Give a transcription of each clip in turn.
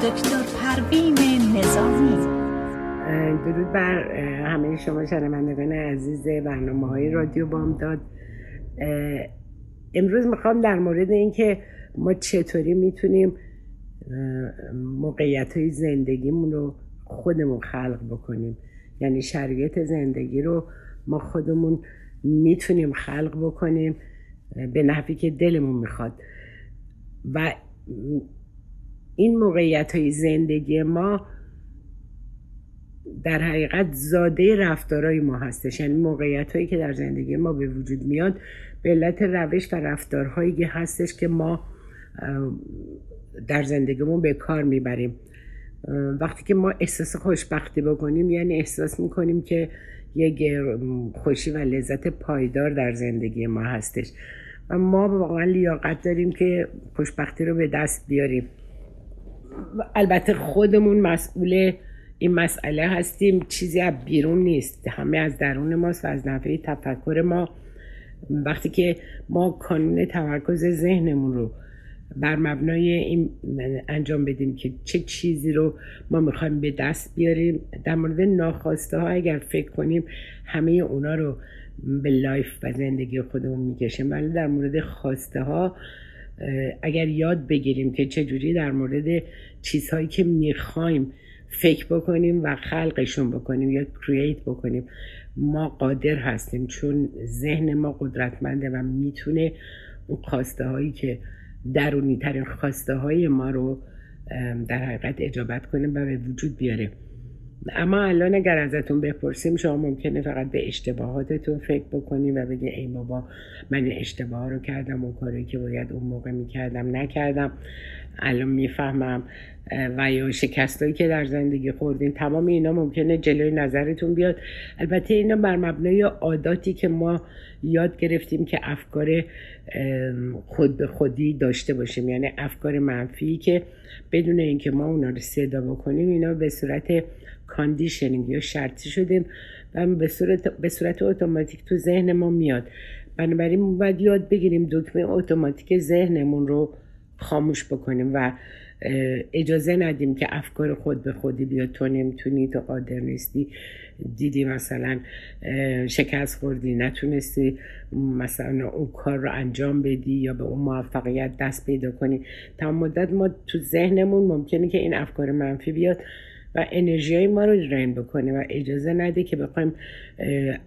دکتر پروین نظامی. درود بر همه شما شنوندگان عزیز برنامه های رادیو بامداد. امروز می‌خوام در مورد اینکه ما چطوری می‌تونیم موقعیت های زندگیمون رو خودمون خلق بکنیم. یعنی شرایط زندگی رو ما خودمون می‌تونیم خلق بکنیم به نحوی که دلمون می‌خواد. و این موقعیت های زندگی ما در حقیقت زاده رفتارهای ما هستش. یعنی موقعیت هایی که در زندگی ما به وجود میاد به علت روش و رفتارهایی هستش که ما در زندگیمون به کار می‌بریم. وقتی که ما احساس خوشبختی بکنیم یعنی احساس می‌کنیم که یک خوشی و لذت پایدار در زندگی ما هستش. و ما واقعا لیاقت داریم که خوشبختی رو به دست بیاریم. البته خودمون مسئول این مسئله هستیم چیزی از بیرون نیست. همه از درون ماست و از نحوه تفکر ما. وقتی که ما کانون تمرکز ذهنمون رو بر مبنای این انجام بدیم که چه چیزی رو ما می‌خوایم به دست بیاریم در مورد ناخواسته ها اگر فکر کنیم همه اونا رو به life و زندگی خودمون می‌کشیم. ولی در مورد خواسته ها اگر یاد بگیریم که چجوری در مورد چیزهایی که می‌خوایم فکر بکنیم و خلقشون بکنیم یا create بکنیم ما قادر هستیم. چون ذهن ما قدرتمنده و می‌تونه اون خواسته هایی که درونی ترین خواسته های ما رو در حقیقت اجابت کنه و به وجود بیاره. اما الان اگر ازتون بپرسیم شما ممکنه فقط به اشتباهاتتون فکر بکنیم و بگی ای بابا من اشتباه رو کردم اون کاری که باید اون موقع می‌کردم نکردم. الان می‌فهمم و یا شکستایی که در زندگی خوردین تمام اینا ممکنه جلوی نظرتون بیاد. البته اینا بر مبنای عاداتی که ما یاد گرفتیم که افکار خود به خودی داشته باشیم. یعنی افکار منفی که بدون اینکه ما اونا رو صدا بکنیم اینا به صورت conditioning یا شرطی شدیم و به صورت, به صورت اتوماتیک تو ذهن ما میاد. بنابراین باید یاد بگیریم دکمه اتوماتیک ذهنمون رو خاموش بکنیم و اجازه ندیم که افکار خود به خودی بیاد. تو نمی‌تونی تو قادر نیستی. دیدی مثلا شکست خوردی نتونستی مثلا اون کار رو انجام بدی یا به اون موفقیت دست پیدا کنی. تا مدت ما تو ذهنمون ممکنه که این افکار منفی بیاد. و انرژی ما رو درین بکنه و اجازه نده که بخوایم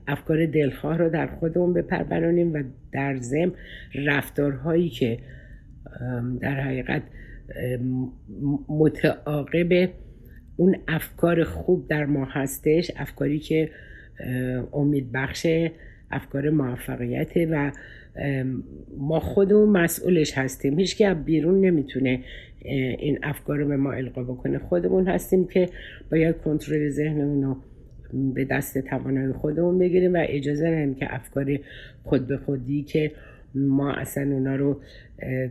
افکار دلخواه رو در خودمون بپرورانیم و در زم رفتارهایی که در حقیقت متعاقب اون افکار خوب در ما هستش افکاری که امید بخش افکار موفقیته و ما خودمون مسئولش هستیم. هیچ که بیرون نمی‌تونه این افکار رو به ما القا بکنه. خودمون هستیم که باید کنترل ذهنمون رو به دست توانای خودمون بگیریم و اجازه ندیم که افکار خود به خودی که ما اصلا اونا رو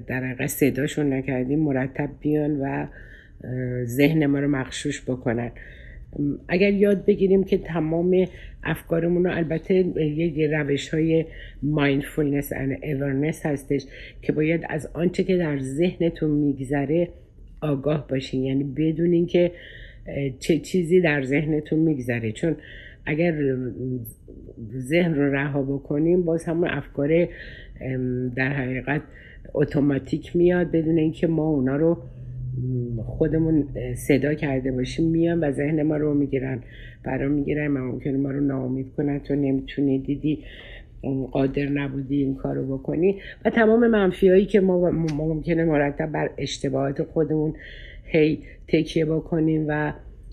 در حقیقت صداشون نکردیم مرتب بیان و ذهن ما رو مخشوش بکنن. اگر یاد بگیریم که تمام افکارمون رو البته یک روش های mindfulness and awareness هستش که باید از آنچه که در ذهنتون میگذره آگاه باشین. یعنی بدونین که چه چیزی در ذهنتون میگذره. چون اگر ذهن رو رها بکنیم باز همون افکار در حقیقت اتوماتیک میاد بدون اینکه ما اونا رو خودمون صدا کرده باشیم میان و ذهن ما رو می‌گیرن برای می‌گیرن و ممکنه ما رو ناامید کنن. تو نمی‌تونی دیدی قادر نبودی این کار رو بکنی. و تمام منفی هایی که ما ممکنه مرتب بر اشتباهات خودمون هی تکیه بکنیم و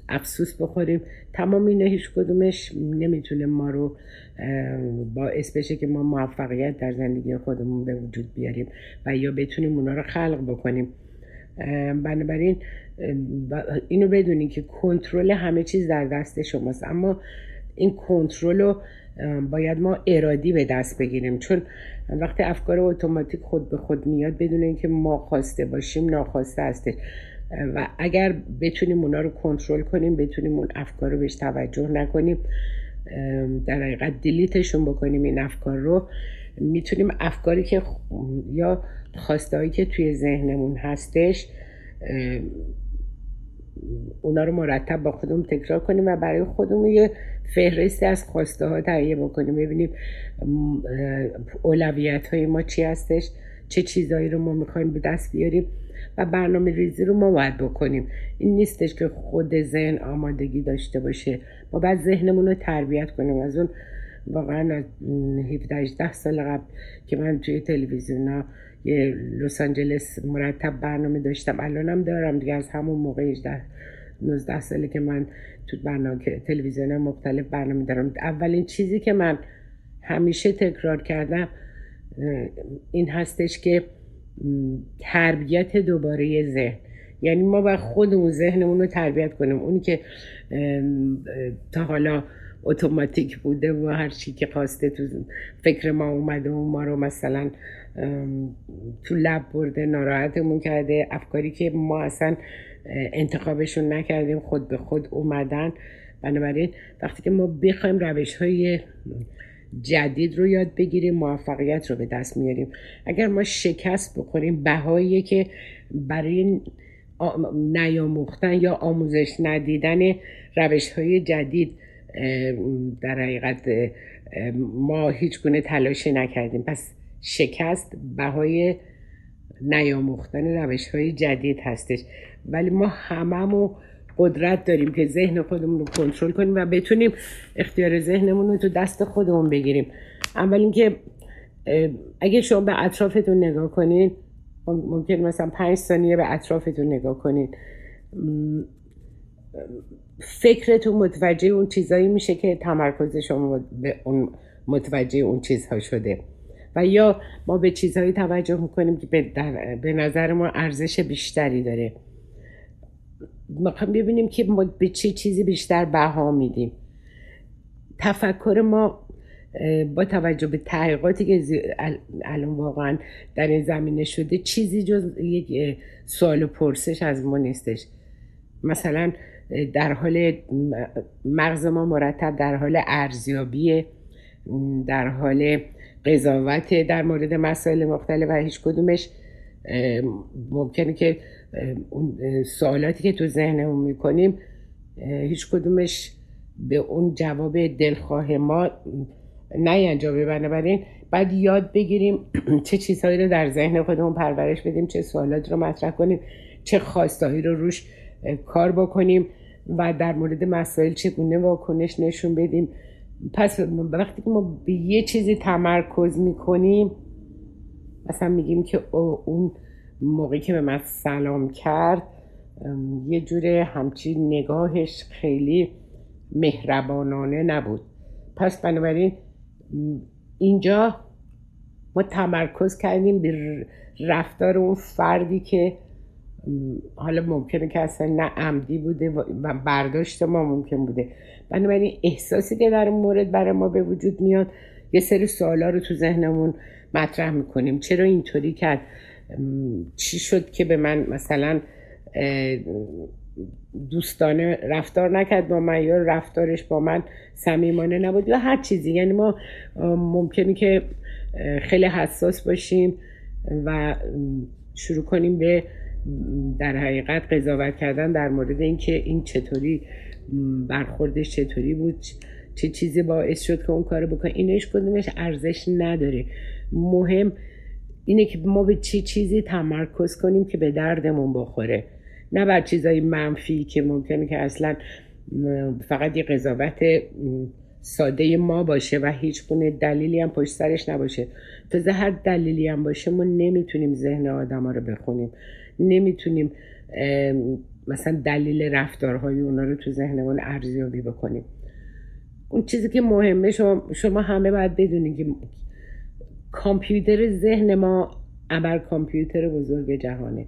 افسوس بخوریم. تمام اینه هیچ کدومش نمی‌تونه ما رو باعث بشه که ما موفقیت در زندگی خودمون به وجود بیاریم و یا بتونیم اونا رو خلق بکنیم. بنابراین اینو بدونین که کنترل همه چیز در دست شماست. اما این کنترل رو باید ما ارادی به دست بگیریم. چون وقتی افکار اتوماتیک خود به خود میاد بدون اینکه ما خواسته باشیم ناخواسته هستش. و اگر بتونیم اونا رو کنترل کنیم بتونیم اون افکار رو بهش توجه نکنیم در حقیقت دیلیتشون بکنیم این افکار رو می‌تونیم افکاری که یا خواستهایی که توی ذهنمون هستش اونا رو مرتب با خودمون تکرار کنیم و برای خودمون یه فهرستی از خواسته ها تهیه بکنیم. ببینیم اولویت های ما چی هستش چه چیزایی رو ما می‌خوایم به دست بیاریم و برنامه ریزی رو ما باید بکنیم. این نیستش که خود ذهن آمادگی داشته باشه. ما باید ذهنمون رو تربیت کنیم. از اون واقعا از 17 سال قبل که من توی تلویزیون ها یه لس آنجلس مرتب برنامه داشتم. الانم دارم دیگه از همون موقع 18 19 ساله که من تو برنامه تلویزیون مختلف برنامه دارم. اولین چیزی که من همیشه تکرار کردم این هستش که تربیت دوباره ذهن. یعنی ما باید خودمون ذهنمون رو تربیت کنیم. اونی که تا حالا اتوماتیک بوده و هر چی که خواسته تو فکر ما اومده و ما رو مثلا تو لب برده ناراحتمون کرده افکاری که ما اصلا انتخابشون نکردیم خود به خود اومدن. بنابراین وقتی که ما بخوایم روش های جدید رو یاد بگیریم موفقیت رو به دست میاریم. اگر ما شکست بخوریم بهایی که برای نیاموختن یا آموزش ندیدن روش های جدید در حقیقت ما هیچ گونه تلاشی نکردیم. پس شکست بهای نیاموختن روش های جدید هستش. ولی ما هممو قدرت داریم که ذهن خودمون رو کنترل کنیم و بتونیم اختیار ذهنمون رو تو دست خودمون بگیریم. اول اینکه اگه شما به اطرافتون نگاه کنید ممکن مثلا پنج ثانیه به اطرافتون نگاه کنید فکرتون متوجه اون چیزایی میشه که تمرکز شما به اون متوجه اون چیزها شده. و یا ما به چیزهایی توجه می‌کنیم که به, نظر ما ارزش بیشتری داره. می‌خوام ببینیم که ما به چه چیزی بیشتر بها میدیم. تفکر ما با توجه به تحقیقاتی که الان واقعا در این زمینه شده چیزی جز یک سوال و پرسش از ما نیستش. مثلا در حال مغز ما مرتب در حال ارزیابی در حال قضاوت در مورد مسائل مختلف و هیچ کدومش ممکنه که اون سوالاتی که تو ذهنمون می‌کنیم هیچ کدومش به اون جواب دلخواه ما نینجابه بنابراین باید یاد بگیریم چه چیزهایی رو در ذهن خودمون پرورش بدیم چه سوالاتی رو مطرح کنیم چه خواستهایی رو روش کار بکنیم. و در مورد مسائل چگونه واکنش نشون بدیم. پس وقتی که ما به یه چیزی تمرکز می‌کنیم مثلا میگیم که اون موقعی که به من سلام کرد یه جور همچین نگاهش خیلی مهربانانه نبود. پس بنابراین اینجا ما تمرکز کردیم به رفتار اون فردی که حالا ممکنه که اصلا نه عمدی بوده و برداشت ما ممکن بوده. بنابراین احساسی که در این مورد برای ما به وجود میاد یه سری سوالا رو تو ذهنمون مطرح می‌کنیم. چرا اینطوری کرد؟ چی شد که به من مثلا دوستانه رفتار نکرد با من یا رفتارش با من صمیمانه نبود یا هر چیزی؟ یعنی ما ممکنه که خیلی حساس باشیم و شروع کنیم به در حقیقت قضاوت کردن در مورد اینکه این چطوری برخوردش چطوری بود چه چیزی باعث شد که اون کارو بکنه اینش کدومش ارزش نداره. مهم اینه که ما به چه چیزی تمرکز کنیم که به دردمون بخوره. نه بر چیزای منفی که ممکنه که اصلا فقط یه قضاوت ساده ما باشه و هیچ گونه دلیلی هم پشت سرش نباشه. تازه هر دلیلی هم باشه ما نمی‌تونیم ذهن آدم ها رو بخونیم. نمی‌تونیم مثلا دلیل رفتارهای اونا رو تو ذهنمون ارزیابی بکنیم. اون چیزی که مهمه شما, شما همه باید بدونید که کامپیوتر ذهن ما ابر کامپیوتر بزرگ جهانه.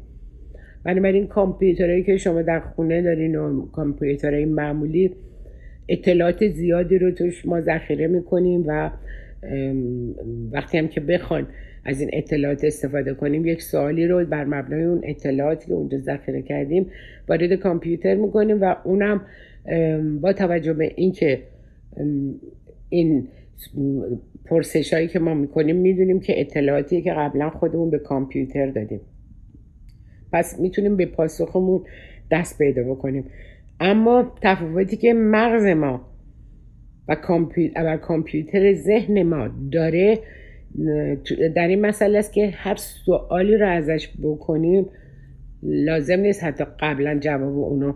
بنابراین کامپیوترهایی که شما در خونه دارین و کامپیوترهای معمولی اطلاعات زیادی رو توش ما ذخیره می‌کنیم و وقتی هم که بخوان از این اطلاعات استفاده کنیم یک سوالی رو بر مبنای اون اطلاعاتی که اونجا ذخیره کردیم وارد کامپیوتر می‌کنیم و اونم با توجه به اینکه این پرسش هایی که ما می‌کنیم می‌دونیم که اطلاعاتی که قبلا خودمون به کامپیوتر دادیم. پس می‌تونیم به پاسخمون دست پیدا بکنیم. اما تفاوتی که مغز ما و کامپیوتر, کامپیوتر ذهن ما داره در این مسئله است که هر سوالی رو ازش بکنیم لازم نیست حتی قبلا جواب اونو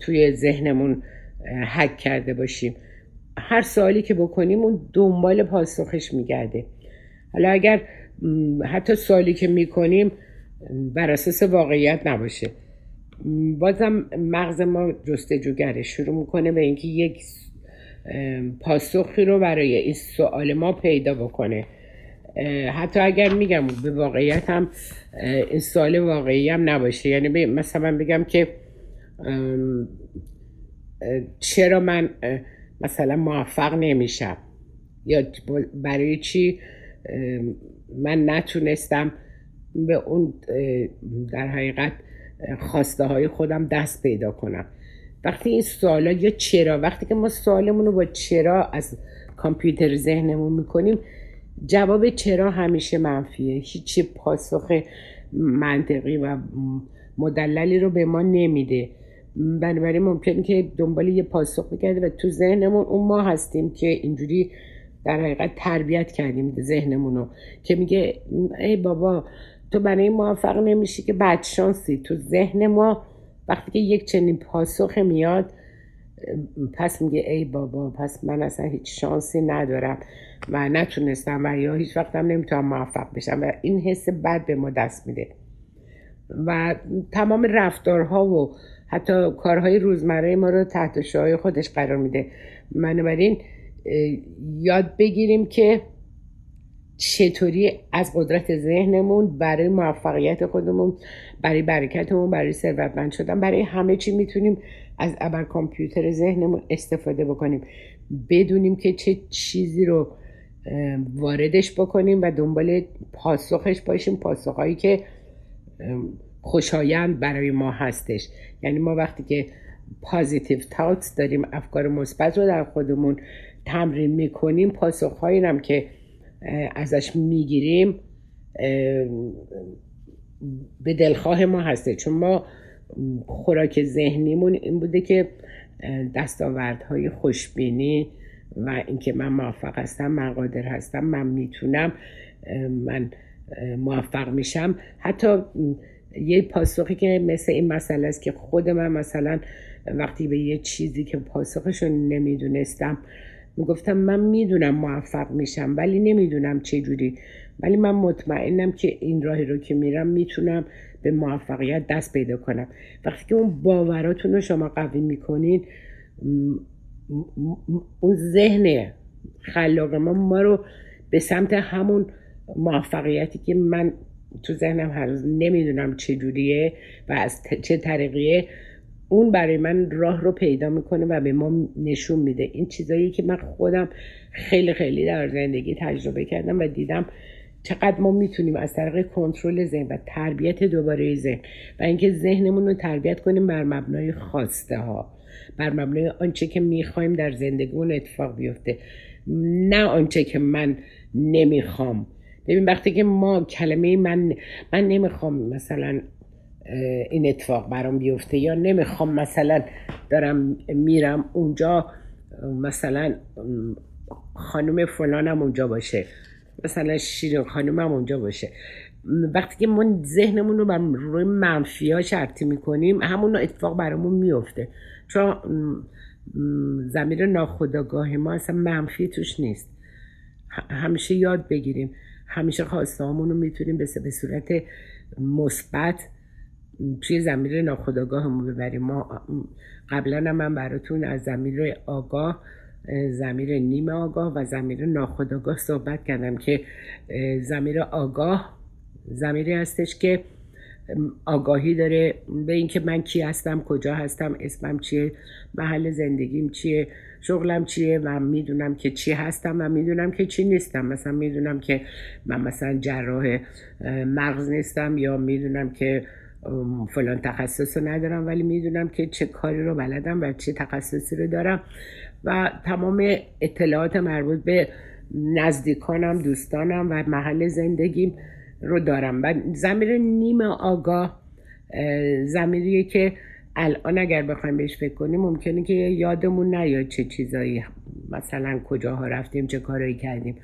توی ذهنمون حک کرده باشیم. هر سوالی که بکنیم اون دنبال پاسخش میگرده. حالا اگر حتی سوالی که می‌کنیم بر اساس واقعیت نباشه. بازم مغز ما جستجوگره. شروع می‌کنه به اینکه یک پاسخی رو برای این سوال ما پیدا بکنه. حتی اگر میگم به واقعیت هم این سوال واقعی هم نباشه. یعنی مثلا بگم که چرا من مثلا موفق نمیشم؟ یا برای چی؟ من نتونستم به اون در حقیقت خواسته های خودم دست پیدا کنم. وقتی این سوالا یا چرا وقتی که ما سوالمون رو با چرا از کامپیوتر ذهنمون می‌کنیم جواب چرا همیشه منفیه. هیچی پاسخ منطقی و مدللی رو به ما نمیده. بنابراین ممکنه که دنبال یه پاسخ بگرده و تو ذهنمون اون ما هستیم که اینجوری در حقیقت تربیت کردیم ذهنمون رو که میگه ای بابا تو برای موفق نمیشی که بدشانسی. تو ذهن ما وقتی که یک چنین پاسخ میاد پس میگه ای بابا پس من اصلا هیچ شانسی ندارم و نتونستم و یا هیچ وقتم نمی‌تونم موفق بشم و این حس بد به ما دست میده. و تمام رفتارها و حتی کارهای روزمره ما رو تحت شعای خودش قرار میده. بنابراین یاد بگیریم که چطوری از قدرت ذهنمون برای موفقیت خودمون برای برکتمون برای ثروتمند شدن برای همه چی می‌تونیم از ابر کامپیوتر ذهنمون استفاده بکنیم. بدونیم که چه چیزی رو واردش بکنیم و دنبال پاسخش باشیم پاسخهایی که خوشایند برای ما هستش. یعنی ما وقتی که پازیتیو تاوتس داریم افکار مثبت رو در خودمون تمرین می‌کنیم پاسخهایی هم که ازش می‌گیریم به دلخواه ما هسته. چون ما خوراک ذهنیمون این بوده که دستاوردهای خوشبینی و اینکه من موفق هستم من قادر هستم من می‌تونم من موفق میشم. حتی یه پاسخی که مثل این مسئله است که خود من مثلا وقتی به یه چیزی که پاسخش رو نمی‌دونستم می‌گفتم من می‌دونم موفق میشم ولی نمی‌دونم چه جوری ولی من مطمئنم که این راهی رو که میرم می‌تونم به موفقیت دست پیدا کنم. وقتی که اون باوراتون رو شما قوی می‌کنین اون ذهن خلاق ما ما رو به سمت همون موفقیتی که من تو ذهنم هر روز نمی‌دونم چجوریه و از چه طریقیه اون برای من راه رو پیدا می‌کنه و به ما نشون میده. این چیزایی که من خودم خیلی خیلی در زندگی تجربه کردم و دیدم چقدر ما می‌تونیم از طریق کنترل ذهن و تربیت دوباره ذهن و اینکه ذهنمون رو تربیت کنیم بر مبنای خواسته ها بر مبنای آنچه که می‌خوایم در زندگیمون اتفاق بیفته. نه آنچه که من نمی‌خوام. ببین وقتی که ما کلمه من من نمی‌خوام مثلا این اتفاق برام بیفته یا نمی‌خوام مثلا دارم میرم اونجا مثلا خانم فلانم اونجا باشه. مثلا شیرین خانومم اونجا باشه. وقتی که ما ذهنمون رو بر روی منفی ها شرطی می‌کنیم همون اتفاق برامون میفته چون زمیر ناخداگاه ما اصلا منفی توش نیست. همیشه یاد بگیریم. همیشه خواسته رو می‌تونیم به صورت مثبت توی زمیر ناخداگاهمون ببریم. ما قبلا من براتون از زمیر آگاه زمیر نیمه آگاه و زمیر ناخداگاه صحبت کردم که زمیر آگاه زمیری هستش که آگاهی داره به اینکه من کی هستم کجا هستم اسمم چیه محل زندگیم چیه شغلم چیه و می‌دونم که چی هستم و می‌دونم که چی نیستم. مثلا می‌دونم که من مثلا جراح مغز نیستم یا می‌دونم که فلان تخصص رو ندارم ولی می‌دونم که چه کاری رو بلدم و چه تخصصی رو دارم. و تمام اطلاعات مربوط به نزدیکانم دوستانم و محل زندگیم رو دارم. و زمیر نیم آگاه زمیریه که الان اگر بخوایم بهش فکر کنیم ممکنه که یادمون نیاد چه چیزایی مثلا کجاها رفتیم چه کارایی کردیم.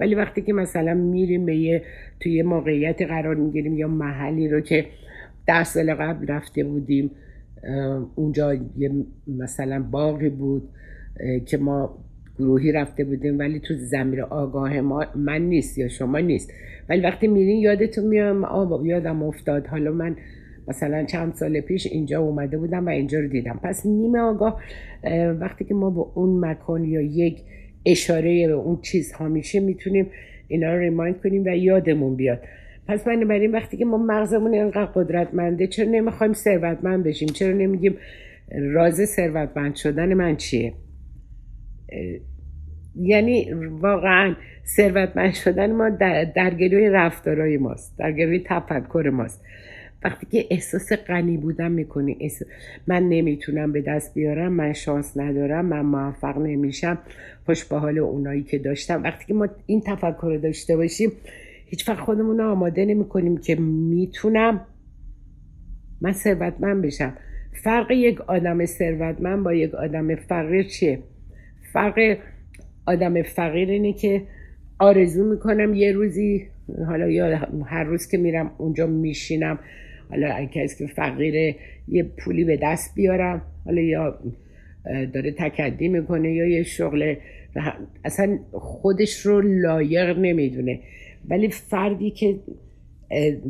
ولی وقتی که مثلا میریم به یه توی یه موقعیت قرار می‌گیریم یا محلی رو که ده سال قبل رفته بودیم اونجا یه مثلا باقی بود که ما گروهی رفته بودیم ولی تو زمیر آگاه ما من نیست یا شما نیست. ولی وقتی میرین یادتون میام آه یادم افتاد. حالا من مثلا چند سال پیش اینجا اومده بودم و اینجا رو دیدم. پس نیمه آگاه وقتی که ما با اون مکان یا یک اشاره به اون چیزها میشه می‌تونیم اینا رو ریمایند کنیم و یادمون بیاد. پس بنابراین وقتی که ما مغزمون اینقدر قدرتمنده چرا نمی‌خوایم ثروتمند بشیم؟ چرا نمیگیم راز ثروتمند شدن من چیه؟ یعنی واقعا ثروتمند شدن ما در, در گلوی رفتارای ماست در گلوی تفکر ماست. وقتی که احساس غنی بودن می‌کنی من نمی‌تونم به دست بیارم من شانس ندارم من موفق نمیشم خوش به حال اونایی که داشتم. وقتی که ما این تفکر رو داشته باشیم هیچ وقت خودمون رو آماده نمی کنیم که می‌تونم من ثروتمند بشم. فرق یک آدم ثروتمند با یک آدم فقیر چیه؟ فرق آدم فقیر اینه که آرزو می‌کنم یه روزی حالا یا هر روز که میرم اونجا میشینم. حالا کسی که فقیره یه پولی به دست بیارم. حالا یا داره تکدی می‌کنه یا یه شغل. اصلا خودش رو لایق نمی‌دونه. ولی فردی که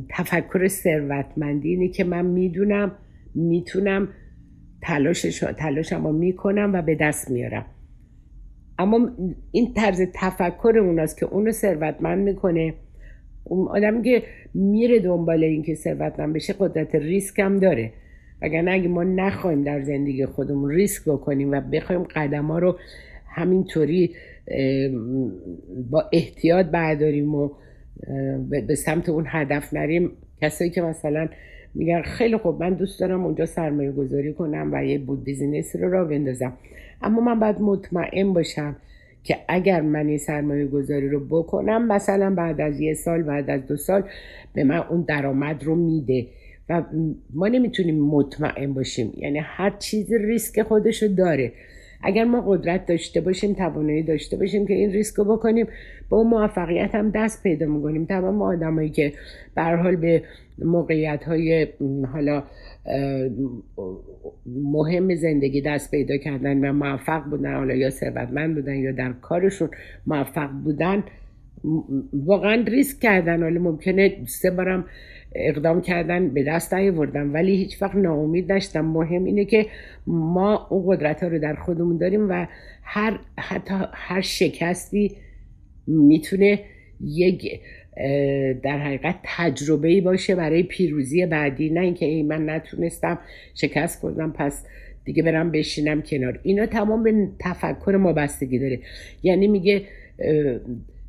تفکر ثروتمندی اینه که من می‌دونم می‌تونم تلاشش تلاشم رو می‌کنم و به دست میارم. اما این طرز تفکر اوناست که اونو ثروتمند می‌کنه. اون آدمی که میره دنبال این که ثروتمند بشه قدرت ریسک هم داره. وگرنه اگه ما نخوایم در زندگی خودمون ریسک بکنیم و بخوایم قدم ها رو همینطوری با احتیاط برداریم و به سمت اون هدف نریم کسایی که مثلا میگن خیلی خوب من دوست دارم اونجا سرمایه گذاری کنم و یه بود بیزینس رو را بندازم. اما من باید مطمئن باشم که اگر من این سرمایه گذاری رو بکنم مثلا بعد از یه سال بعد از دو سال به من اون درآمد رو میده و ما نمی‌تونیم مطمئن باشیم. یعنی هر چیزی ریسک خودشو داره. اگر ما قدرت داشته باشیم توانایی داشته باشیم که این ریسک رو بکنیم با اون موفقیت هم دست پیدا می‌کنیم. تمام آدمایی که به حال به موقعیت های حالا مهم زندگی دست پیدا کردن و موفق بودن حالا یا ثروتمند بودن یا در کارشون موفق بودن واقعا ریسک کردن. حالا ممکنه سه بارم اقدام کردن به دست نیاوردن ولی هیچ وقت ناامید نشدم. مهم اینه که ما اون قدرت ها رو در خودمون داریم و هر حتی هر شکستی می‌تونه یک در حقیقت تجربه باشه برای پیروزی بعدی. نه اینکه ای من نتونستم شکست کردم پس دیگه برم بشینم کنار. اینا تمام به تفکر ما بستگی داره. یعنی میگه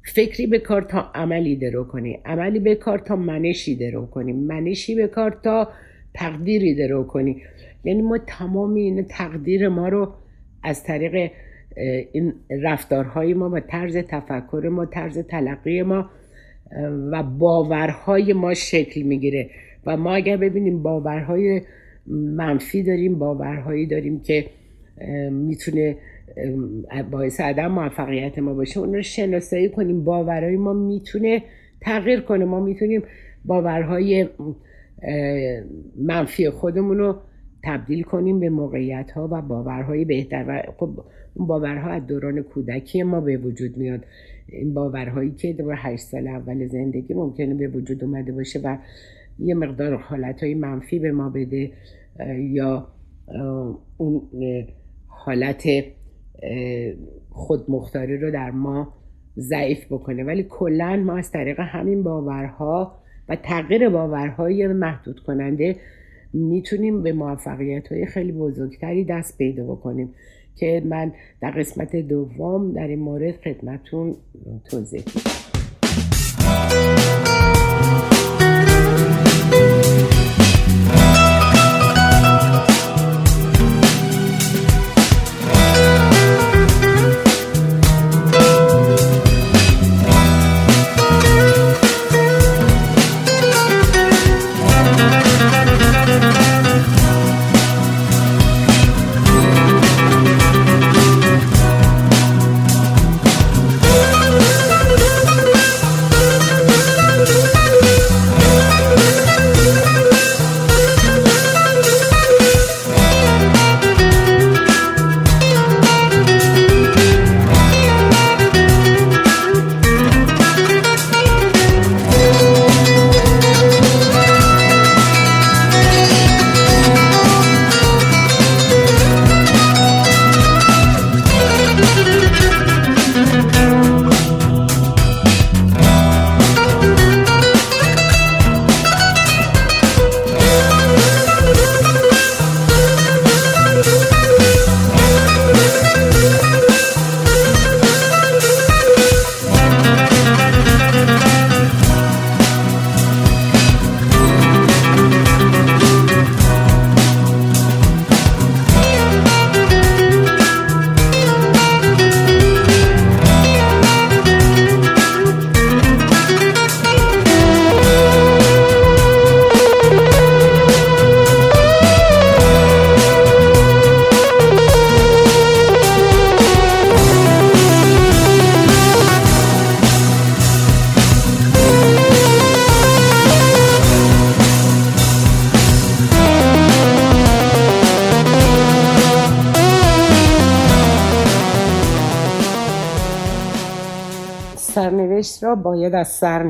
فکری به کار تا عملی درو کنی. عملی به کار تا منشی درو کنی. منشی به کار تا تقدیری درو کنی. یعنی ما تمام این تقدیر ما رو از طریق این رفتارهای ما و طرز تفکر ما طرز تلقی ما و باورهای ما شکل می‌گیره. و ما اگر ببینیم باورهای منفی داریم باورهایی داریم که می‌تونه باعث عدم موفقیت ما باشه اون رو شناسایی کنیم. باورهای ما می‌تونه تغییر کنه. ما می‌تونیم باورهای منفی خودمون رو تبدیل کنیم به موقعیت ها و باورهای بهتر. و خب اون باورها از دوران کودکی ما به وجود میاد. این باورهایی که در هشت سال اول زندگی ممکنه به وجود اومده باشه و یه مقدار حالت های منفی به ما بده یا اون حالت خودمختاری رو در ما ضعیف بکنه. ولی کلا ما از طریق همین باورها و تغییر باورهای محدود کننده می‌تونیم به موفقیت های خیلی بزرگتری دست پیدا بکنیم. که من در قسمت دوم در این مورد خدمتون توضیح سرنوشت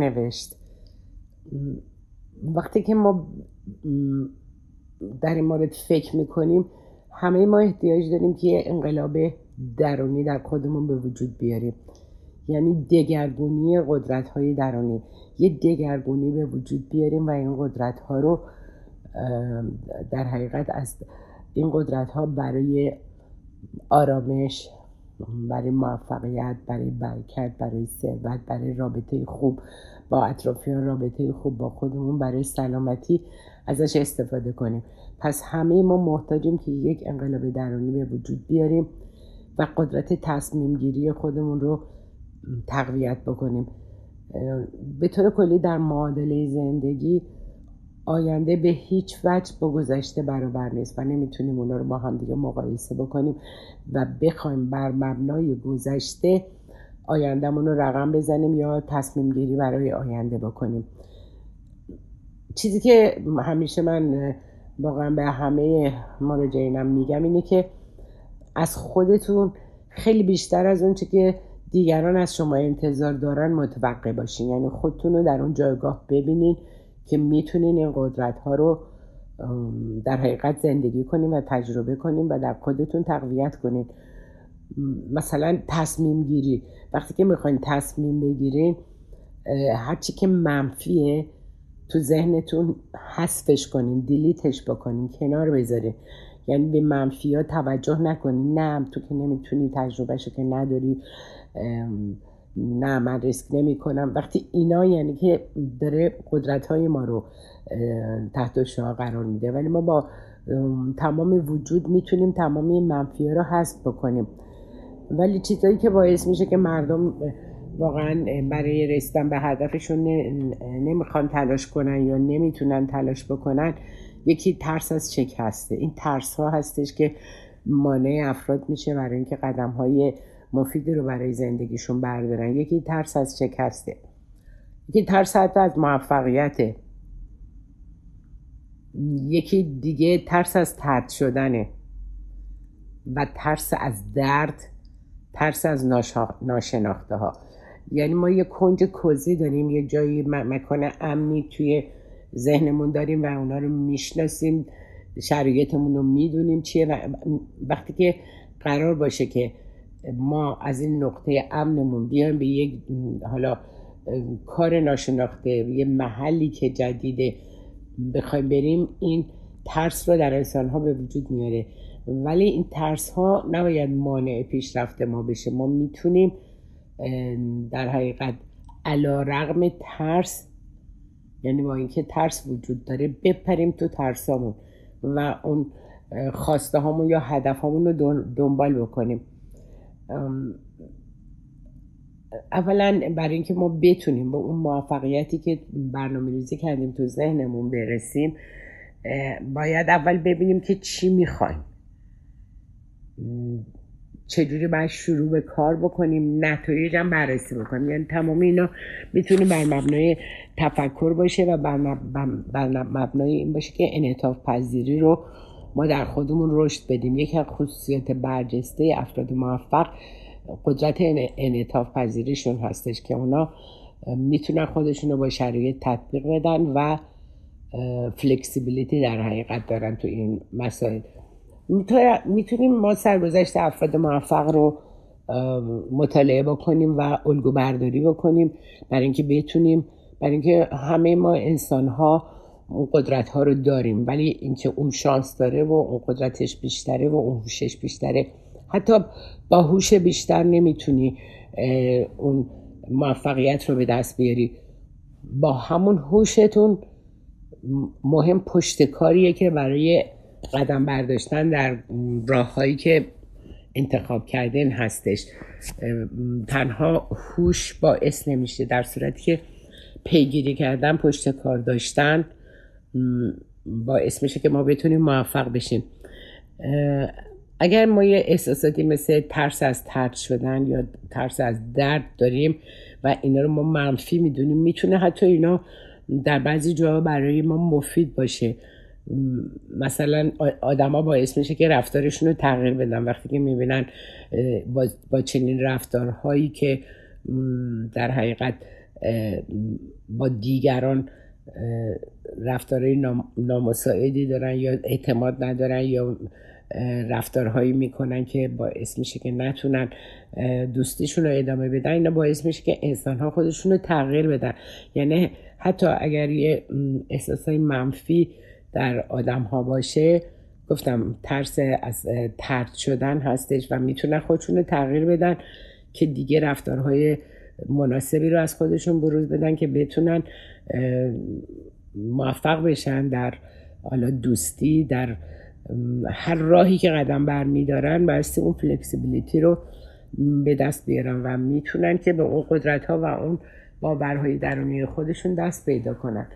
نوشت. وقتی که ما در این مورد فکر می‌کنیم همه ما احتیاج داریم که انقلاب درونی در خودمون به وجود بیاریم. یعنی دگرگونی قدرت های درونی. یه دگرگونی به وجود بیاریم و این قدرت ها رو در حقیقت از این قدرت ها برای آرامش برای موفقیت برای برکت برای ثروت برای رابطه خوب با اطرافیان رابطه خوب با خودمون برای سلامتی ازش استفاده کنیم. پس همه ما محتاجیم که یک انقلاب درونی به وجود بیاریم و قدرت تصمیم گیری خودمون رو تقویت بکنیم. به طور کلی در معادله زندگی آینده به هیچ وجه با گذشته برابر نیست و نمی‌تونیم اونا رو با هم دیگه مقایسه بکنیم و بخوایم بر مبنای گذشته آیندهمون رو رقم بزنیم یا تصمیم گیری برای آینده بکنیم. چیزی که همیشه من واقعا به همه مراجعینم میگم اینه که از خودتون خیلی بیشتر از اون که دیگران از شما انتظار دارن متوقع باشین. یعنی خودتون رو در اون جایگاه ببینین. که می‌تونین این قدرت ها رو در حقیقت زندگی کنیم و تجربه کنیم و در خودتون تقویت کنین. مثلا تصمیم گیری. وقتی که می‌خواین تصمیم بگیرین هرچی که منفیه تو ذهنتون حذفش کنین دیلیتش بکنین کنار بذارین. یعنی به منفی ها توجه نکنین. نه تو که نمی‌تونی تجربهشو که نداری. نه من ریسک نمی کنم وقتی اینا یعنی که داره قدرت های ما رو تحت شعا قرار میده. ولی ما با تمام وجود می‌تونیم تمام این منفی رو حذف بکنیم. ولی چیزایی که باعث میشه که مردم واقعا برای رسیدن به هدفشون نمی‌خوان تلاش کنن یا نمی‌تونن تلاش بکنن یکی ترس از شکسته این ترس ها هستش که مانع افراد میشه برای اینکه قدم های مفیدی رو برای زندگیشون بردارن. یکی ترس از شکسته. یکی ترس حتی از موفقیته یکی دیگه ترس از ترد شدنه. و ترس از درد ترس از ناشناخته ها یعنی ما یه کنج کوزی داریم یه جایی مکان امنی توی ذهنمون داریم و اونا رو می‌شناسیم. شرایطمون رو می‌دونیم چیه و وقتی که قرار باشه که ما از این نقطه امنمون بیایم به یک حالا کار ناشناخته یه محلی که جدیده بخوایم بریم این ترس رو در انسان ها به وجود میاره. ولی این ترس ها نباید مانع پیشرفت ما بشه. ما می‌تونیم در حقیقت علا رغم ترس یعنی با اینکه ترس وجود داره بپریم تو ترسامون و اون خواسته هامون یا هدف هامون رو دنبال بکنیم. اولا برای اینکه ما بتونیم به اون موفقیتی که برنامه ریزی کردیم تو ذهنمون برسیم باید اول ببینیم که چی می‌خوایم. چجوری باید شروع به کار بکنیم نتایج هم بررسی بکنیم. یعنی تمام اینا می‌تونه بر مبنای تفکر باشه و بر مبنای این باشه که انعطاف پذیری رو ما در خودمون رشد بدیم. یکی از خصوصیت برجسته افراد موفق قدرت انعطاف پذیریشون هستش که اونا می‌تونن خودشون رو با شرایط تطبیق بدن و فلکسیبیلیتی در حقیقت دارن تو این مسائل. می‌تونیم ما سرگذشت افراد موفق رو مطالعه بکنیم و الگو برداری بکنیم. برای اینکه بتونیم برای اینکه همه ما انسان ها اون قدرت ها رو داریم. ولی اینکه اون شانس داره و اون قدرتش بیشتره و اون هوشش بیشتره. حتی با هوش بیشتر نمی‌تونی اون موفقیت رو به دست بیاری. با همون هوشتون مهم پشتکاریه که برای قدم برداشتن در راههایی که انتخاب کردن هستش. تنها هوش باعث نمیشه در صورتی که پیگیری کردن پشت کار داشتن باعث میشه که ما بتونیم موفق بشیم. اگر ما یه احساساتی مثل ترس از ترد شدن یا ترس از درد داریم و اینا رو ما منفی می‌دونیم می‌تونه حتی اینا در بعضی جاها برای ما مفید باشه. مثلا آدما باعث میشه که رفتارشون رو تغییر بدن. وقتی که می‌بینن با, با چنین رفتارهایی که در حقیقت با دیگران رفتارهای نامساعدی دارن یا اعتماد ندارن یا رفتارهایی می‌کنن که باعث میشه که نتونن دوستیشون رو ادامه بدن. اینا باعث میشه که انسان ها خودشون رو تغییر بدن. یعنی حتی اگر یه احساس منفی در آدم ها باشه گفتم ترس از ترد شدن هستش و می‌تونن خودشون رو تغییر بدن که دیگه رفتارهای مناسبی رو از خودشون بروز بدن که بتونن موفق بشن در حالا دوستی در هر راهی که قدم برمیدارن بایستی اون فلکسیبیلیتی رو به دست بیارن و می‌تونن که به اون قدرت ها و اون باورهای درونی خودشون دست پیدا کنن.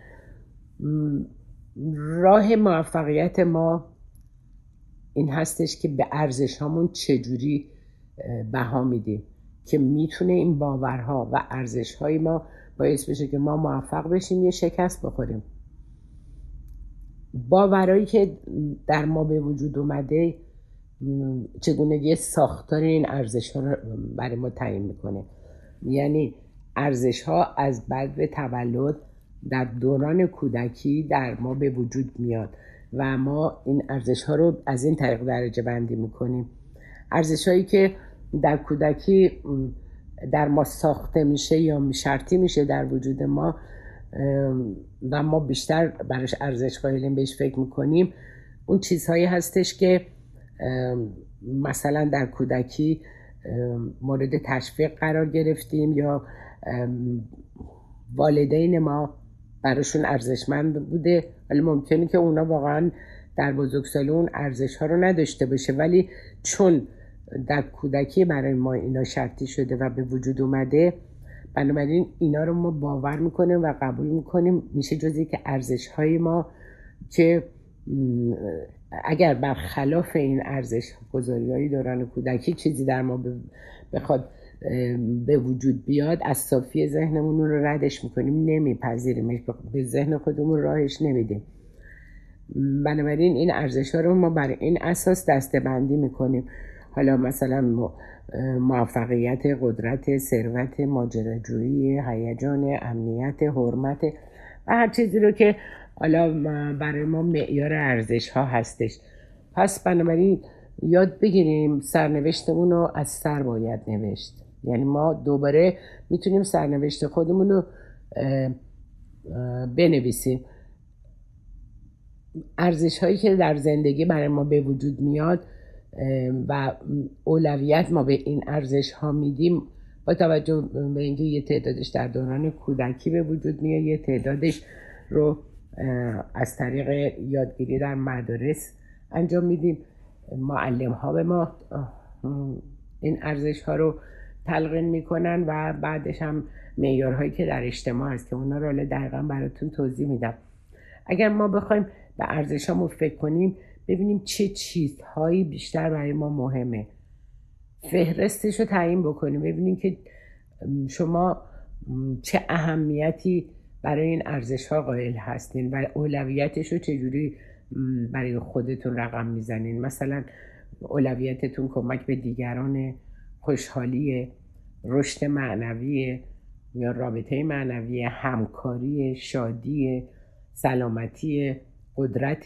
راه موفقیت ما این هستش که به ارزش هامون چجوری بها میدیم که می‌تونه این باورها و ارزش های ما باعث بشه که ما موفق بشیم یه شکست بخوریم. باورایی که در ما به وجود اومده چگونگی ساختار این ارزش ها رو برای ما تعیین می‌کنه. یعنی ارزش ها از بعد تولد در دوران کودکی در ما به وجود میاد و ما این ارزش ها رو از این طریق درجه بندی می‌کنیم. ارزش هایی که در کودکی در ما ساخته میشه یا شرطی میشه در وجود ما و ما بیشتر برش ارزش قائلیم بهش فکر می‌کنیم. اون چیزهایی هستش که مثلا در کودکی مورد تشویق قرار گرفتیم یا والدین ما براشون ارزشمند بوده. ولی ممکنه که اونا واقعا در بزرگسالی اون ارزش ها رو نداشته باشه. ولی چون در کودکی برای ما اینا شرطی شده و به وجود اومده بنابراین اینا رو ما باور می‌کنیم و قبول می‌کنیم. میشه جزی که ارزش های ما که اگر برخلاف این ارزش گذاری های دوران کودکی چیزی در ما بخواد به وجود بیاد از صافی ذهنمون رو ردش می‌کنیم نمیپذیریم. به ذهن خودمون راهش نمیدیم. بنابراین این ارزش ها رو ما بر این اساس دسته بندی می‌کنیم. حالا مثلا موفقیت قدرت ثروت ماجراجویی هیجان امنیت حرمت و هر چیزی رو که حالا برای ما معیار ارزش ها هستش. پس بنابراین یاد بگیریم سرنوشتمون رو از سر باید نوشت. یعنی ما دوباره می‌تونیم سرنوشت خودمون رو بنویسیم. ارزش هایی که در زندگی برای ما به وجود میاد و اولویت ما به این ارزش ها میدیم. با توجه به اینکه یه تعدادش در دوران کودکی به وجود میاد یه تعدادش رو از طریق یادگیری در مدارس انجام میدیم. معلم ها به ما این ارزش ها رو تلقین می‌کنن و بعدش هم معیارهایی که در اجتماع هست که اونا رو دقیقا براتون توضیح میدم. اگر ما بخوایم به ارزش فکر کنیم ببینیم چه چیزهایی بیشتر برای ما مهمه. فهرستش رو تعیین بکنیم ببینیم که شما چه اهمیتی برای این ارزش ها قائل هستین و اولویتش رو چجوری برای خودتون رقم می‌زنین. مثلا اولویتتون کمک به دیگران خوشحالی رشد معنوی یا رابطه معنوی همکاری شادی سلامتی قدرت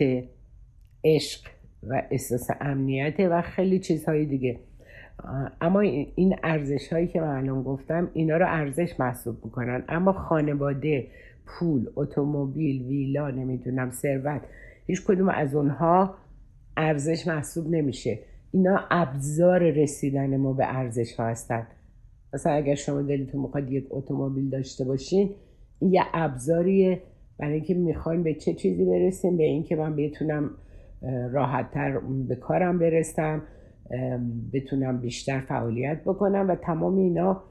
عشق و احساس امنیت و خیلی چیزهای دیگه. اما این ارزش هایی که من الان گفتم اینا رو ارزش محسوب می‌کنن. اما خانواده پول اتومبیل ویلا نمی‌دونم ثروت هیچ کدوم از اونها ارزش محسوب نمیشه. اینا ابزار رسیدن ما به ارزش ها هستن. مثلا اگر شما دلتون می‌خواد یک اتومبیل داشته باشین یه ابزاریه. برای اینکه می‌خوایم به چه چیزی برسیم؟ به اینکه من بتونم راحتتر به کارم برسم بتونم بیشتر فعالیت بکنم و تمام اینا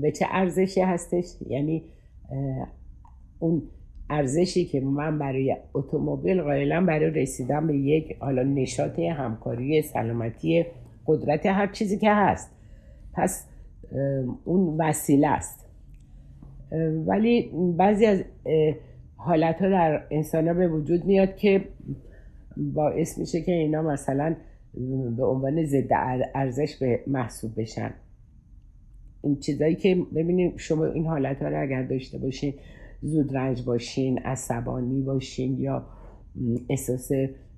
به چه ارزشی هستش؟ یعنی اون ارزشی که من برای اتومبیل قائلم برای رسیدن به یک حالا نشاط همکاری سلامتی قدرت هر چیزی که هست. پس اون وسیله است. ولی بعضی از حالت ها در انسان ها به وجود میاد که باعث میشه که اینا مثلا به عنوان ضد ارزش به محسوب بشن. این چیزایی که ببینید شما این حالت ها رو اگر داشته باشین زود رنج باشین عصبانی باشین یا احساس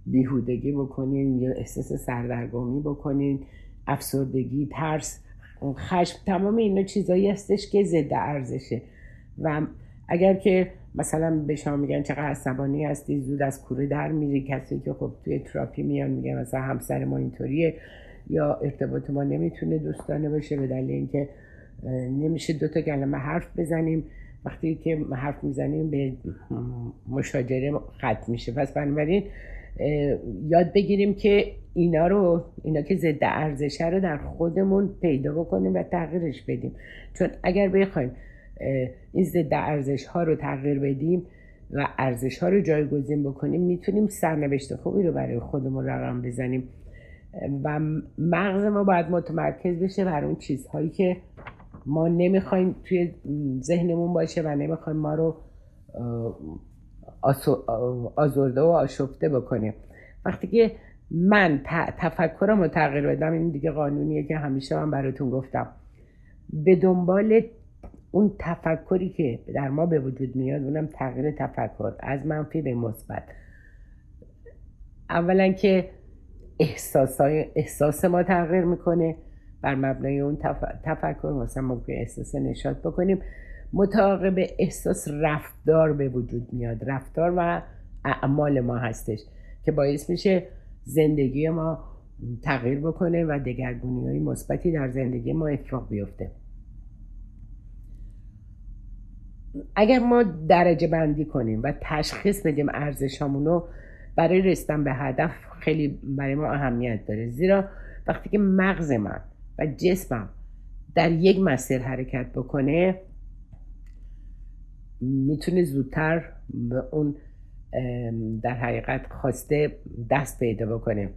بیهودگی بکنین یا احساس سردرگمی بکنین افسردگی ترس خشم تمام اینا چیزایی هستش که ضد ارزشه. و اگر که مثلا به شما میگن چقدر عصبانی هستی زود از کوره در میری کسی که خب توی تراپی میان میگن مثلا همسر ما اینطوریه یا ارتباط ما نمی‌تونه دوستانه باشه به دلیل اینکه نمیشه دوتا کلمه حرف بزنیم. وقتی که حرف می‌زنیم به مشاجره ختم میشه. پس بنابراین یاد بگیریم که اینا رو اینا که ضد ارزشه رو در خودمون پیدا بکنیم و تغییرش بدیم. چون اگر بخوایم این ضد ارزش ها رو تغییر بدیم و ارزش ها رو جایگزین بکنیم می‌تونیم سرنوشت خوبی رو برای خودمون رقم بزنیم. و مغز ما باید متمرکز بشه بر اون چیزهایی که ما نمی‌خوایم توی ذهنمون باشه و نمی‌خوایم ما رو آزرده و آشفته بکنه. وقتی که من تفکرم رو تغییر بدم این دیگه قانونیه که همیشه من براتون گفتم. به دنبال اون تفکری که در ما به وجود میاد اونم تغییر تفکر از منفی به مثبت. اولا که احساس, احساس ما تغییر می‌کنه بر مبنای اون تفکر. مثلا ممکن احساس نشاط بکنیم. متعاقب احساس رفتار به وجود میاد. رفتار و اعمال ما هستش که باعث میشه زندگی ما تغییر بکنه و دگرگونی های مثبتی در زندگی ما اتفاق بیفته. اگر ما درجه بندی کنیم و تشخیص بدیم ارزشامونو برای رسیدن به هدف خیلی برای ما اهمیت داره. زیرا وقتی که مغز من و جسمم در یک مسیر حرکت بکنه می‌تونه زودتر به اون در حقیقت خواسته دست پیدا بکنه.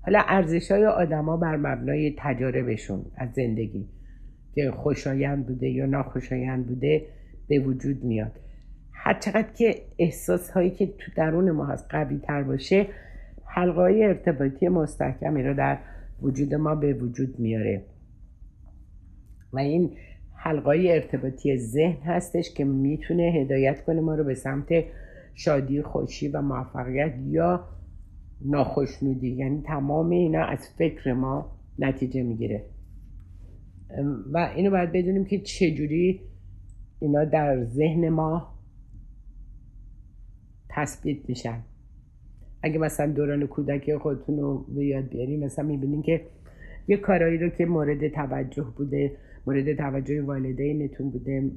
حالا ارزش های آدما بر مبنای تجاربشون از زندگی که خوشایند بوده یا ناخوشایند بوده به وجود میاد. هر چقدر که احساس هایی که تو درون ما هست قوی تر باشه حلقه های ارتباطی مستحکمی رو در وجود ما به وجود میاره. و این حلقه ارتباطی ذهن هستش که می‌تونه هدایت کنه ما رو به سمت شادی خوشی و موفقیت یا ناخشنودی. یعنی تمام اینا از فکر ما نتیجه می‌گیره. و اینو باید بدونیم که چجوری اینا در ذهن ما تثبیت میشن. اگه مثلا دوران کودکی خودتون رو به یاد بیاریم مثلا می‌بینین که یه کارایی رو که مورد توجه بوده مورد توجه والدینتون بوده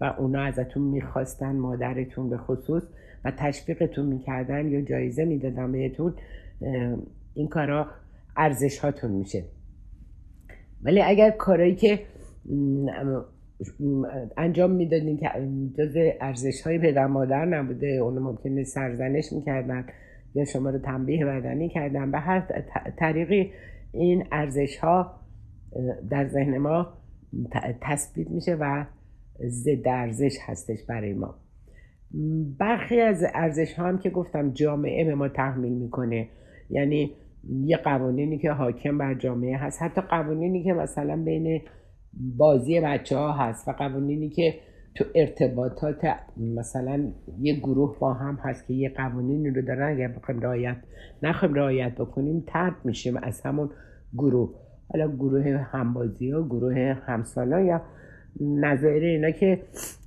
و اونا ازتون می‌خواستن مادرتون به خصوص و تشویقتون می‌کردن یا جایزه می‌دادن بهتون این کارا ارزش هاتون میشه. ولی اگر کارایی که انجام می‌دادین که جز ارزش های پدر مادر نبوده. اونو ممکنه سرزنش می‌کردن یا شما رو تنبیه بدنی کردن. به هر طریقی این ارزش ها در ذهن ما تثبیت میشه و ضد ارزش هستش برای ما. برخی از ارزش ها هم که گفتم جامعه به ما تحمیل می‌کنه. یعنی یه قوانینی که حاکم بر جامعه هست. حتی قوانینی که مثلا بین بازی بچه ها هست و قوانینی که تو ارتباطات مثلا یه گروه با هم هست که یه قوانینی رو دارن اگر بخوایم رعایت نخوایم رعایت بکنیم ترد میشیم از همون گروه. حالا گروه همبازی ها گروه همسالا یا نظایر اینا که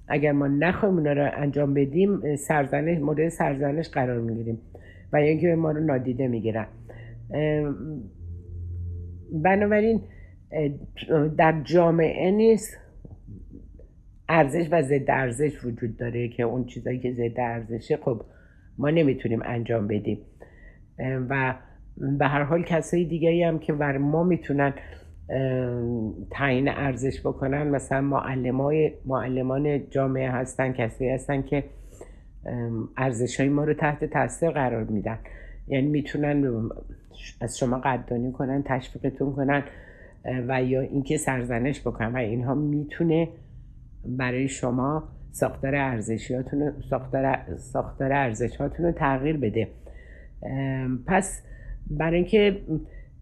اگر ما نخوایم اونا رو انجام بدیم سرزنش مورد سرزنش قرار می‌گیریم و اینکه ما رو نادیده می‌گیرن. بنابراین در جامعه نیست. ارزش و ضد ارزش وجود داره که اون چیزایی که ضد ارزشه خب ما نمی‌تونیم انجام بدیم. و به هر حال کسایی دیگری هم که بر ما می‌تونن تعیین ارزش بکنن مثلا معلمای معلمان جامعه هستن کسایی هستن که ارزش های ما رو تحت تاثیر قرار میدن. یعنی می‌تونن از شما قدردانی کنن تشویقتون کنن. و یا اینکه سرزنش بکنن و اینها می‌تونه برای شما ساختار ارزشیاتون ساختار ساختار ارزشاتون رو تغییر بده. پس برای اینکه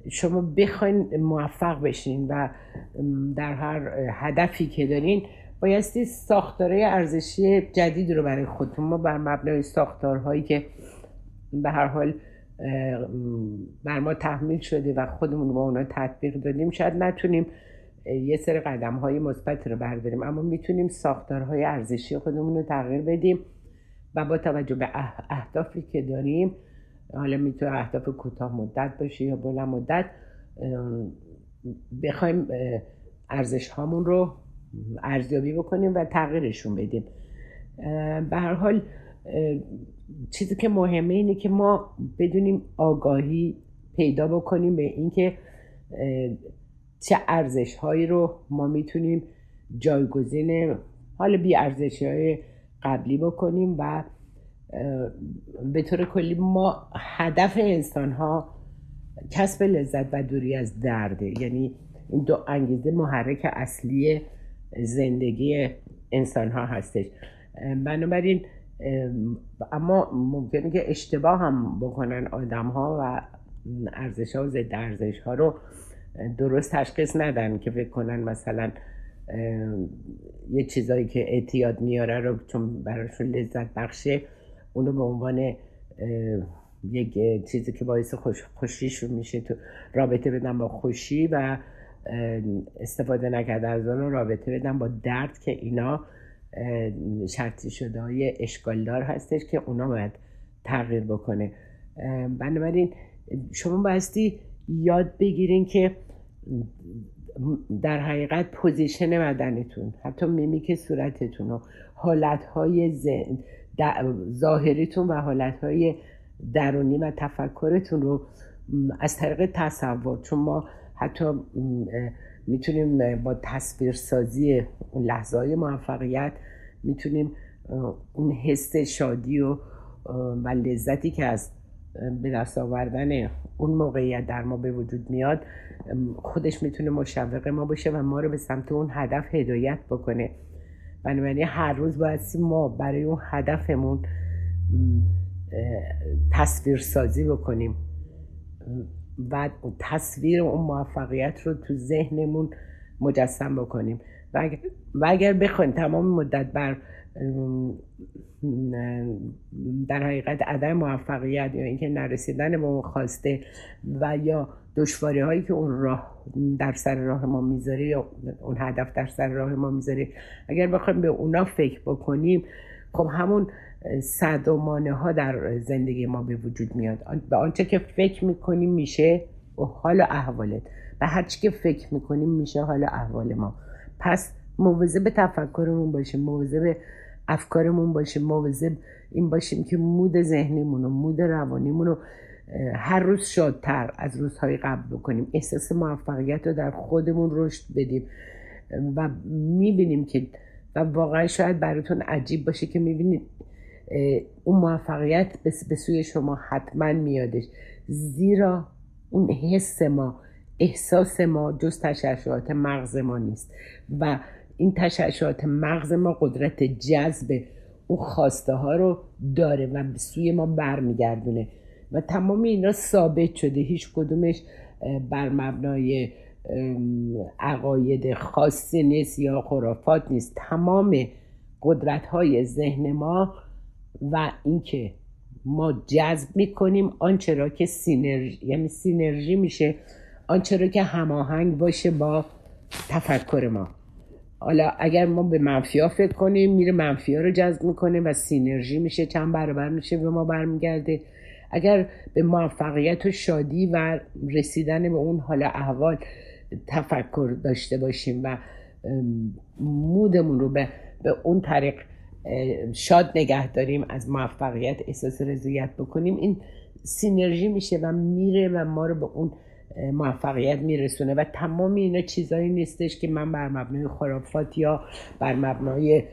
شما بخواین موفق بشین و در هر هدفی که دارین بایستی ساختاره ارزشی جدید رو برای خودتون ما بر مبنای ساختارهایی که به هر حال بر ما تحمیل شده و خودمون با اونا تطبیق دادیم شاید نتونیم یه سری قدم های مثبت رو برداریم اما می‌تونیم ساختارهای ارزشی خودمون رو تغییر بدیم و با توجه به اهدافی که داریم حالا می‌تونه اهداف کوتاه مدت باشه یا بلند مدت بخوایم ارزش هامون رو ارزیابی بکنیم و تغییرشون بدیم. به هر حال چیزی که مهمه اینه که ما بدونیم آگاهی پیدا بکنیم به اینکه چه ارزش هایی رو ما می‌تونیم جایگزین حال بی ارزشی های قبلی بکنیم و به طور کلی ما هدف انسان ها کسب لذت و دوری از درده. یعنی این دو انگیزه محرک اصلی زندگی انسان ها هستش بنابراین اما ممکنه که اشتباه هم بکنن آدم ها و ارزش ها و ضد ارزش ها رو درست تشخیص ندن که فکر کنن مثلا یه چیزایی که اعتیاد میاره رو چون براشون لذت بخشه اونو به عنوان یک چیزی که باعث خوش خوشیشون میشه تو رابطه بدن با خوشی و استفاده نکرده از اون رابطه بدن با درد که اینا شرطی شده های اشکالدار هستش که اونا باید تغییر بکنه. بنابراین شما بایستی یاد بگیرین که در حقیقت position بدنتون حتی میمیک صورتتون و حالتهای ظاهریتون و حالتهای درونی و تفکرتون رو از طریق تصور چون ما حتی می‌تونیم با تصویرسازی اون لحظه های موفقیت می‌تونیم اون حس شادی و و لذتی که از به دست آوردن اون موقعیت در ما به وجود میاد خودش می‌تونه مشوق ما باشه و ما رو به سمت اون هدف هدایت بکنه. بنابراین هر روز باید ما برای اون هدفمون تصویر سازی بکنیم. و تصویر اون موفقیت رو تو ذهنمون مجسم بکنیم. و اگر, و اگر بخواین تمام مدت بر در حقیقت عدم موفقیت یا اینکه نرسیدن به اون خواسته و یا دشواری هایی که اون راه در سر راه ما می‌ذاره یا اون هدف در سر راه ما می‌ذاره اگر بخوایم به اونا فکر بکنیم خب همون صدمانه ها در زندگی ما به وجود میاد. به آنچه که فکر می‌کنیم میشه و حال احوالت. به هر که فکر می‌کنیم میشه حال احوال ما. پس موضع به تفکرمون باشه موضع به افکارمون باشه مواظب این باشیم که مود ذهنیمون و مود روانیمون رو هر روز شادتر از روزهای قبل بکنیم. احساس موفقیت رو در خودمون رشد بدیم. و می‌بینیم که و واقعا شاید براتون عجیب باشه که می‌بینید اون موفقیت به سوی شما حتما میادش. زیرا اون حس ما احساس ما جز تشعشعات مغز ما نیست. و این تشعشعات مغز ما قدرت جذب اون خواسته ها رو داره و به سوی ما برمیگردونه. و تمام اینا ثابت شده. هیچ کدومش بر مبنای عقاید خاصی نیست یا خرافات نیست. تمام قدرت های ذهن ما و اینکه ما جذب می‌کنیم آنچه را که سینرژی یعنی سینرژی میشه آنچه را که هماهنگ باشه با تفکر ما. حالا اگر ما به منفی فکر کنیم میره منفی ها رو جذب می‌کنه و سینرژی میشه چند برابر میشه به ما برمیگرده. اگر به موفقیت و شادی و رسیدن به اون حال احوال تفکر داشته باشیم و مودمون رو به, به اون طریق شاد نگه داریم از موفقیت احساس رضایت بکنیم. این سینرژی میشه و میره و ما رو به اون موفقیت میرسونه و تمام اینا چیزایی نیستش که من بر مبنای خرافات یا بر مبنای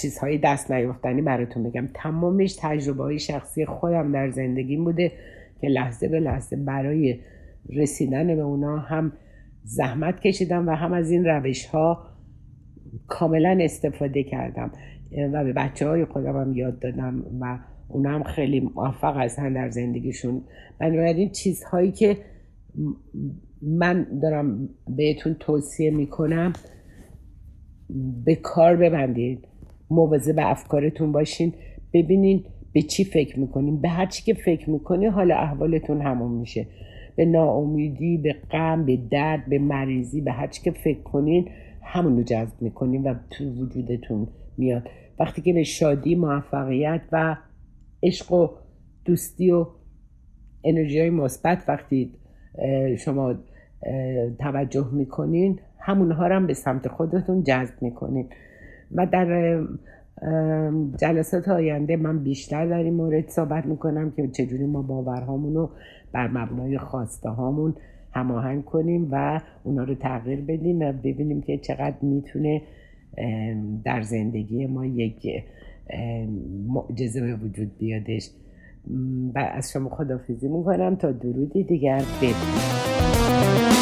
چیزهای دست نیافتنی براتون بگم. تمامش تجربه های شخصی خودم در زندگیم بوده که لحظه به لحظه برای رسیدن به اونا هم زحمت کشیدم و هم از این روش ها کاملا استفاده کردم. و به بچه های خودم هم یاد دادم و اونا هم خیلی موفق هستن در زندگیشون. بنابراین چیزهایی که من دارم بهتون توصیه می‌کنم به کار ببندید. موازه به افکارتون باشین. ببینین به چی فکر می‌کنین. به هر چی که فکر می‌کنین حالا احوالتون همون میشه. به ناامیدی به غم به درد به مریضی به هر چی که فکر کنین همون رو جذب می‌کنین و تو وجودتون میاد. وقتی که به شادی موفقیت و عشق و دوستی و انرژی های مثبت وقتی شما توجه می‌کنین همونها رو هم به سمت خودتون جذب می‌کنین. و در جلسات آینده من بیشتر در این مورد صحبت می‌کنم که چجوری ما باورهامون رو بر مبنای خواسته هامون هماهنگ کنیم و اونا رو تغییر بدیم و ببینیم که چقدر می‌تونه در زندگی ما یک معجزه به وجود بیادش. و از شما خدافیزی می‌کنم. تا درودی دیگر. بدیم